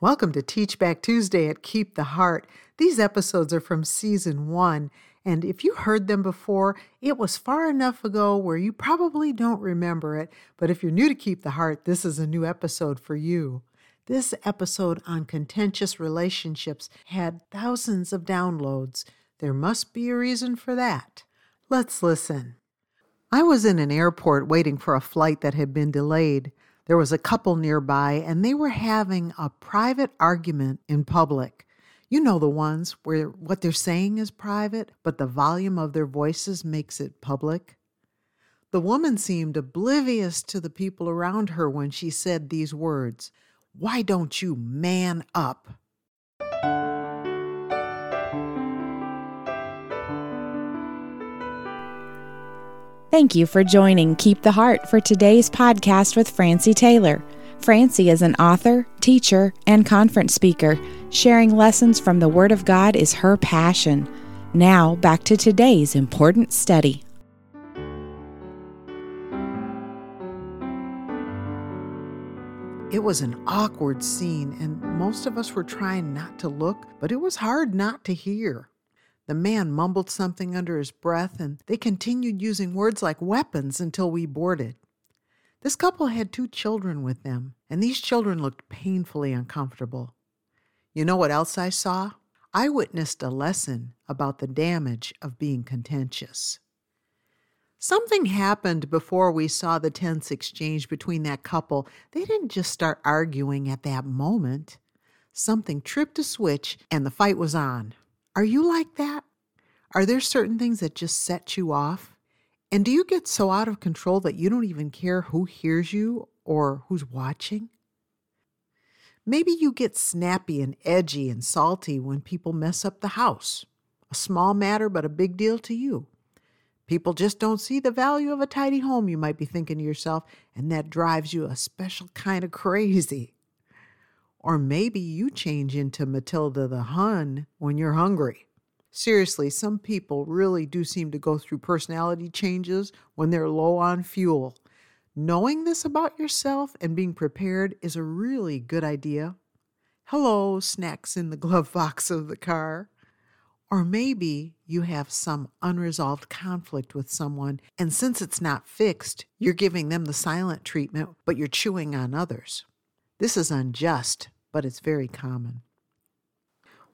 Welcome to Teach Back Tuesday at Keep the Heart. These episodes are from season one, and if you heard them before, it was far enough ago where you probably don't remember it. But if you're new to Keep the Heart, this is a new episode for you. This episode on contentious relationships had thousands of downloads. There must be a reason for that. Let's listen. I was in an airport waiting for a flight that had been delayed. There was a couple nearby, and they were having a private argument in public. You know the ones where what they're saying is private, but the volume of their voices makes it public. The woman seemed oblivious to the people around her when she said these words Why don't you man up? Thank you for joining Keep the Heart for today's podcast with Francie Taylor. Francie is an author, teacher, and conference speaker. Sharing lessons from the Word of God is her passion. Now, back to today's important study. It was an awkward scene, and most of us were trying not to look, but it was hard not to hear. The man mumbled something under his breath, and they continued using words like weapons until we boarded. This couple had two children with them, and these children looked painfully uncomfortable. You know what else I saw? I witnessed a lesson about the damage of being contentious. Something happened before we saw the tense exchange between that couple. They didn't just start arguing at that moment. Something tripped a switch and the fight was on. Are you like that? Are there certain things that just set you off? And do you get so out of control that you don't even care who hears you or who's watching? Maybe you get snappy and edgy and salty when people mess up the house. A small matter, but a big deal to you. People just don't see the value of a tidy home, you might be thinking to yourself, and that drives you a special kind of crazy. Or maybe you change into Matilda the Hun when you're hungry. Seriously, some people really do seem to go through personality changes when they're low on fuel. Knowing this about yourself and being prepared is a really good idea. Hello, snacks in the glove box of the car. Or maybe you have some unresolved conflict with someone, and since it's not fixed, you're giving them the silent treatment, but you're chewing on others. This is unjust, but it's very common.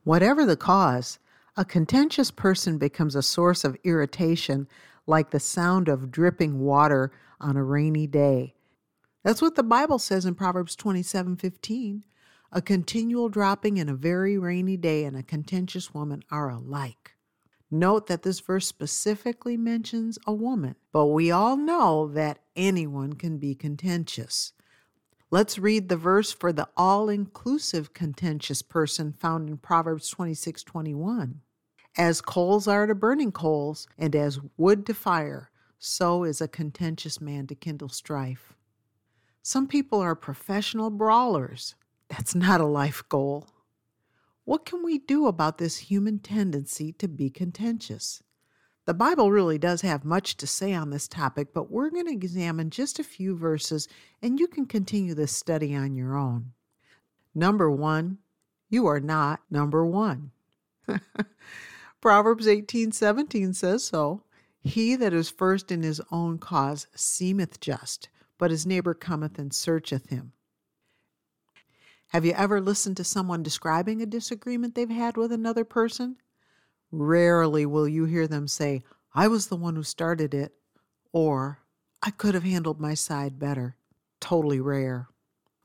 Whatever the cause, a contentious person becomes a source of irritation like the sound of dripping water on a rainy day. That's what the Bible says in Proverbs 27:15. A continual dropping in a very rainy day and a contentious woman are alike. Note that this verse specifically mentions a woman, but we all know that anyone can be contentious. Let's read the verse for the all inclusive contentious person found in Proverbs 26 21. As coals are to burning coals, and as wood to fire, so is a contentious man to kindle strife. Some people are professional brawlers. That's not a life goal. What can we do about this human tendency to be contentious? The Bible really does have much to say on this topic, but we're going to examine just a few verses and you can continue this study on your own. Number one, you are not number one. Proverbs 18 17 says so. He that is first in his own cause seemeth just, but his neighbor cometh and searcheth him. Have you ever listened to someone describing a disagreement they've had with another person? Rarely will you hear them say, I was the one who started it, or I could have handled my side better. Totally rare.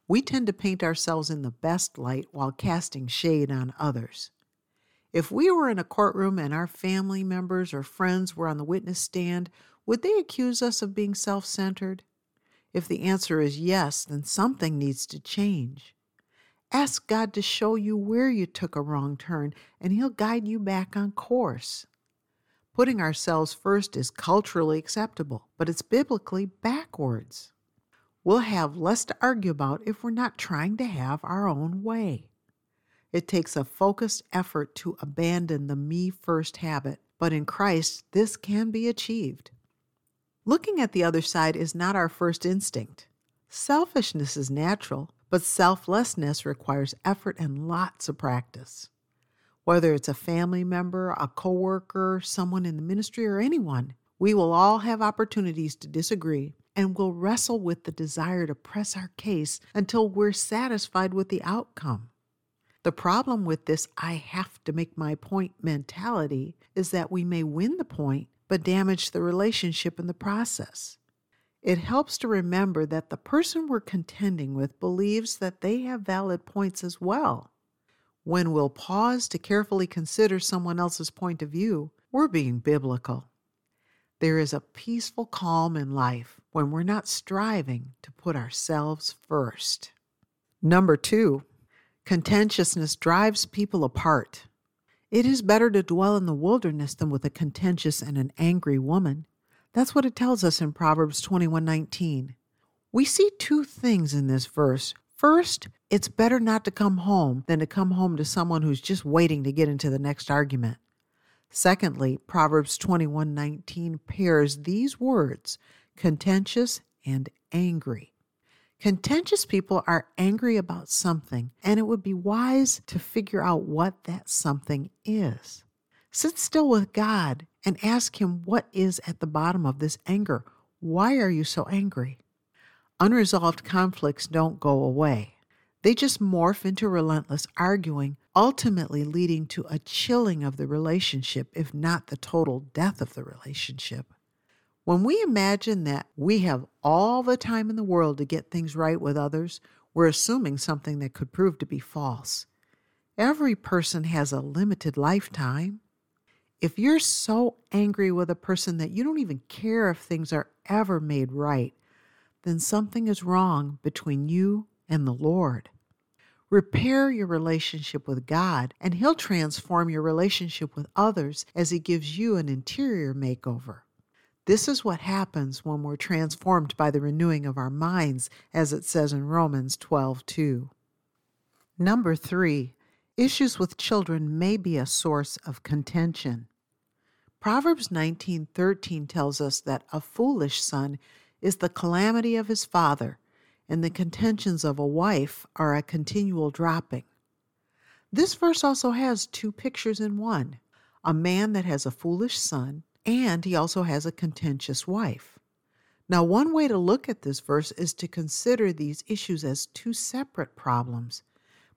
We tend to paint ourselves in the best light while casting shade on others. If we were in a courtroom and our family members or friends were on the witness stand, would they accuse us of being self centered? If the answer is yes, then something needs to change. Ask God to show you where you took a wrong turn, and He'll guide you back on course. Putting ourselves first is culturally acceptable, but it's biblically backwards. We'll have less to argue about if we're not trying to have our own way. It takes a focused effort to abandon the me first habit, but in Christ, this can be achieved. Looking at the other side is not our first instinct. Selfishness is natural, but selflessness requires effort and lots of practice. Whether it's a family member, a coworker, someone in the ministry, or anyone, we will all have opportunities to disagree and will wrestle with the desire to press our case until we're satisfied with the outcome. The problem with this I have to make my point mentality is that we may win the point but damage the relationship in the process. It helps to remember that the person we're contending with believes that they have valid points as well. When we'll pause to carefully consider someone else's point of view, we're being biblical. There is a peaceful calm in life when we're not striving to put ourselves first. Number two, contentiousness drives people apart. It is better to dwell in the wilderness than with a contentious and an angry woman. That's what it tells us in Proverbs 21:19. We see two things in this verse. First, it's better not to come home than to come home to someone who's just waiting to get into the next argument. Secondly, Proverbs 21:19 pairs these words, contentious and angry. Contentious people are angry about something, and it would be wise to figure out what that something is. Sit still with God and ask Him what is at the bottom of this anger. Why are you so angry? Unresolved conflicts don't go away. They just morph into relentless arguing, ultimately leading to a chilling of the relationship, if not the total death of the relationship. When we imagine that we have all the time in the world to get things right with others, we're assuming something that could prove to be false. Every person has a limited lifetime. If you're so angry with a person that you don't even care if things are ever made right, then something is wrong between you and the Lord. Repair your relationship with God, and He'll transform your relationship with others as He gives you an interior makeover. This is what happens when we're transformed by the renewing of our minds, as it says in Romans 12 2. Number three, issues with children may be a source of contention. Proverbs 19:13 tells us that a foolish son is the calamity of his father, and the contentions of a wife are a continual dropping. This verse also has two pictures in one a man that has a foolish son, and he also has a contentious wife. Now, one way to look at this verse is to consider these issues as two separate problems.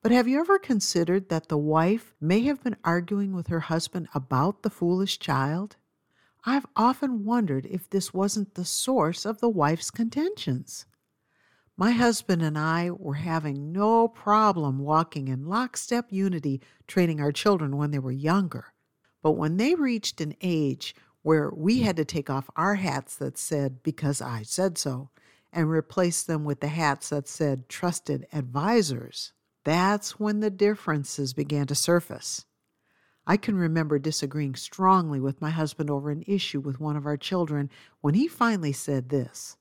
But have you ever considered that the wife may have been arguing with her husband about the foolish child? I've often wondered if this wasn't the source of the wife's contentions. My husband and I were having no problem walking in lockstep unity training our children when they were younger. But when they reached an age where we had to take off our hats that said, because I said so, and replace them with the hats that said, trusted advisors, that's when the differences began to surface. I can remember disagreeing strongly with my husband over an issue with one of our children when he finally said this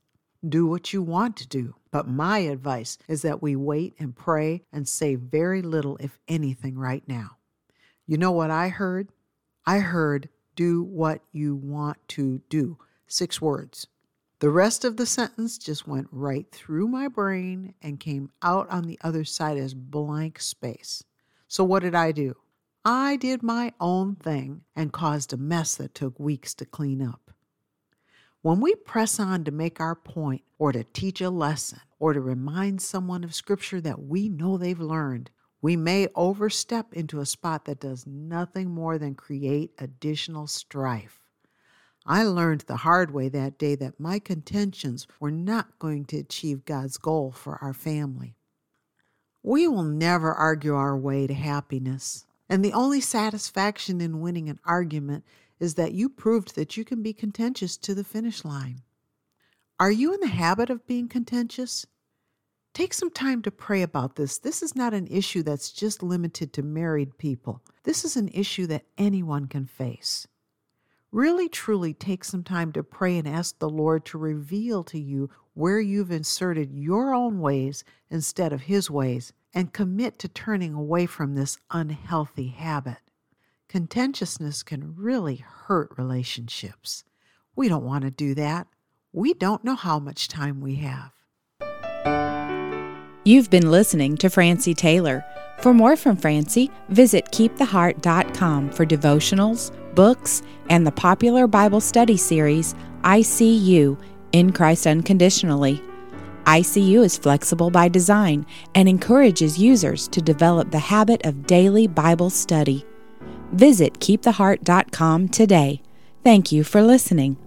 Do what you want to do, but my advice is that we wait and pray and say very little, if anything, right now. You know what I heard? I heard, Do what you want to do. Six words. The rest of the sentence just went right through my brain and came out on the other side as blank space. So, what did I do? I did my own thing and caused a mess that took weeks to clean up. When we press on to make our point, or to teach a lesson, or to remind someone of scripture that we know they've learned, we may overstep into a spot that does nothing more than create additional strife. I learned the hard way that day that my contentions were not going to achieve God's goal for our family. We will never argue our way to happiness, and the only satisfaction in winning an argument is that you proved that you can be contentious to the finish line. Are you in the habit of being contentious? Take some time to pray about this. This is not an issue that's just limited to married people. This is an issue that anyone can face. Really, truly take some time to pray and ask the Lord to reveal to you where you've inserted your own ways instead of His ways, and commit to turning away from this unhealthy habit. Contentiousness can really hurt relationships. We don't want to do that. We don't know how much time we have. You've been listening to Francie Taylor. For more from Francie, visit keeptheheart.com for devotionals, books, and the popular Bible study series, I See You in Christ Unconditionally. ICU is flexible by design and encourages users to develop the habit of daily Bible study. Visit keeptheheart.com today. Thank you for listening.